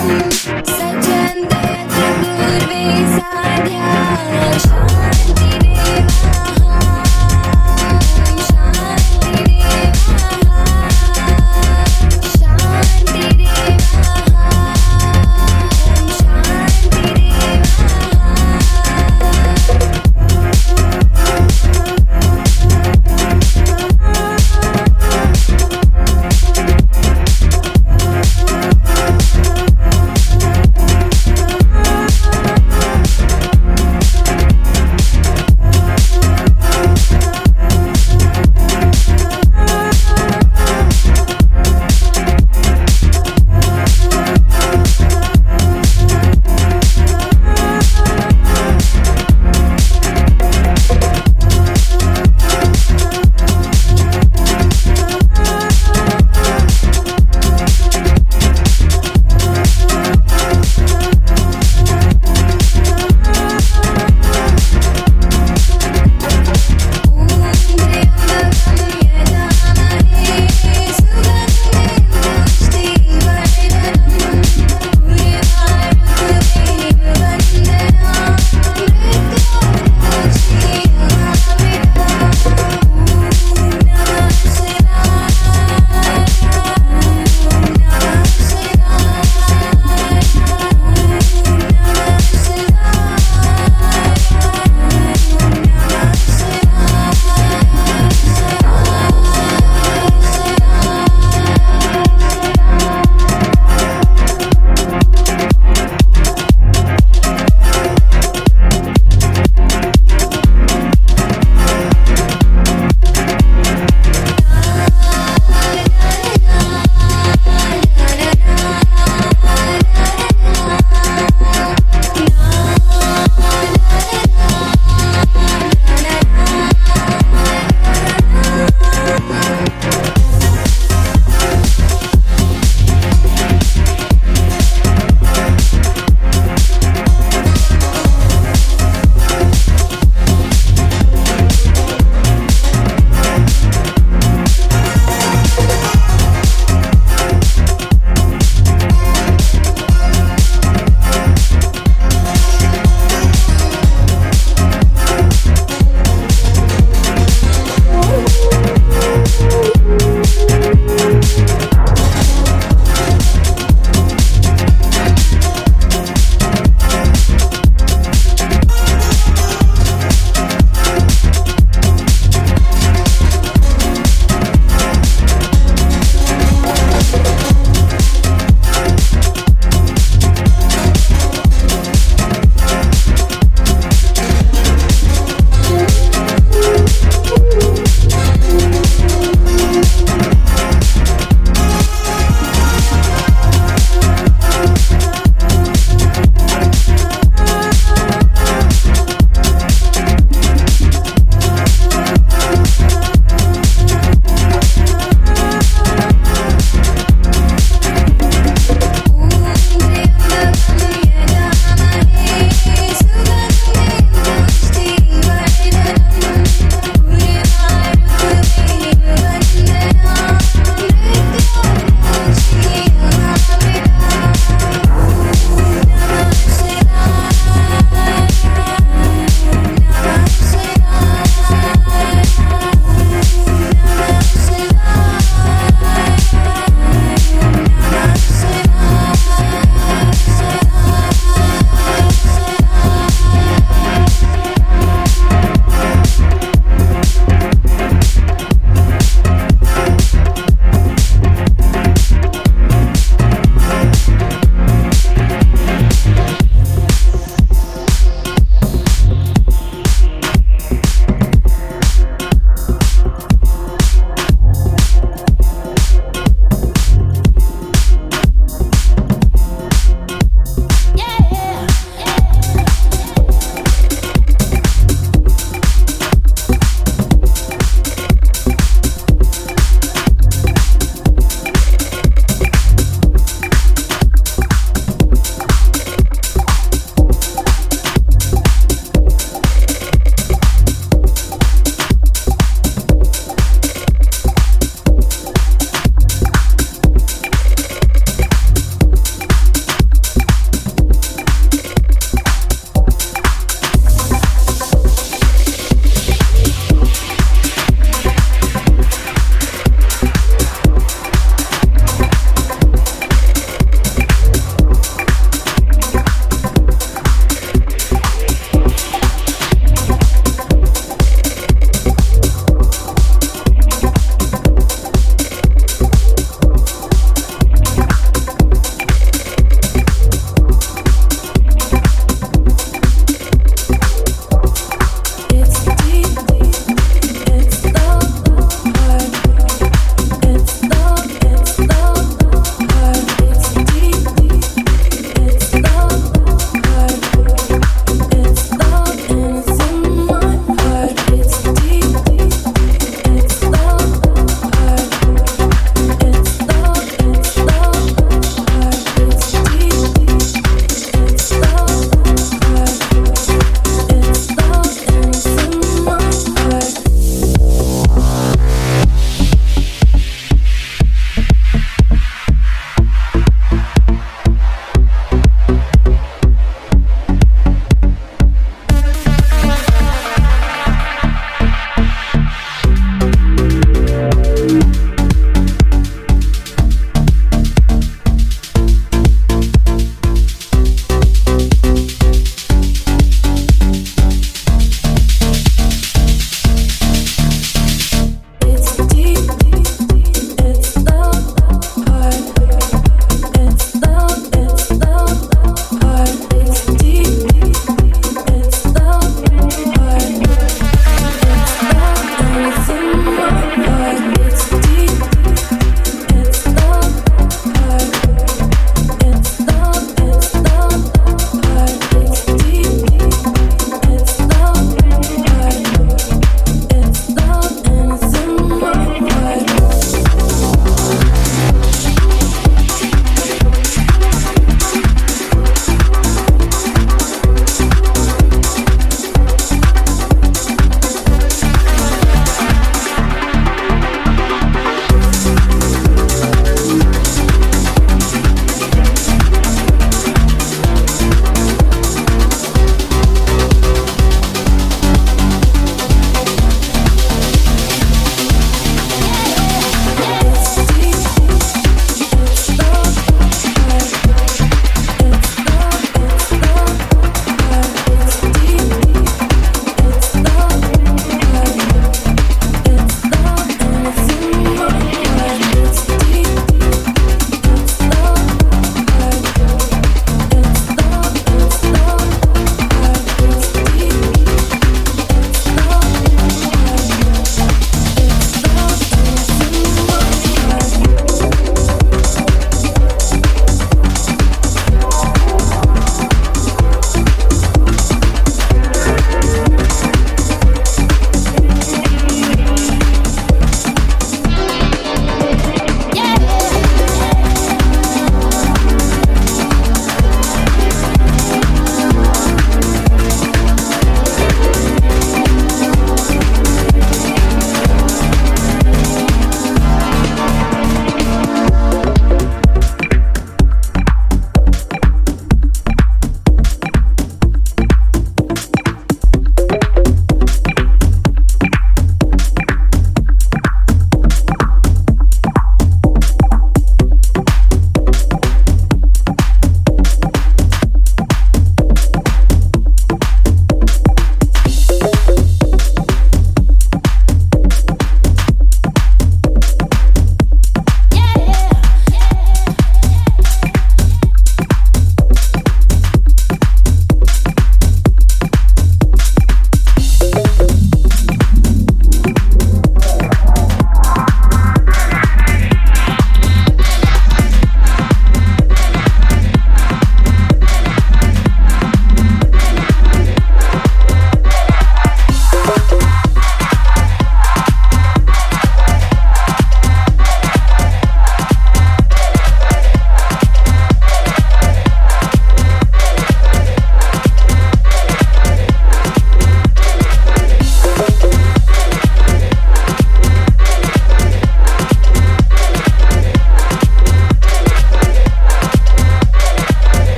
Such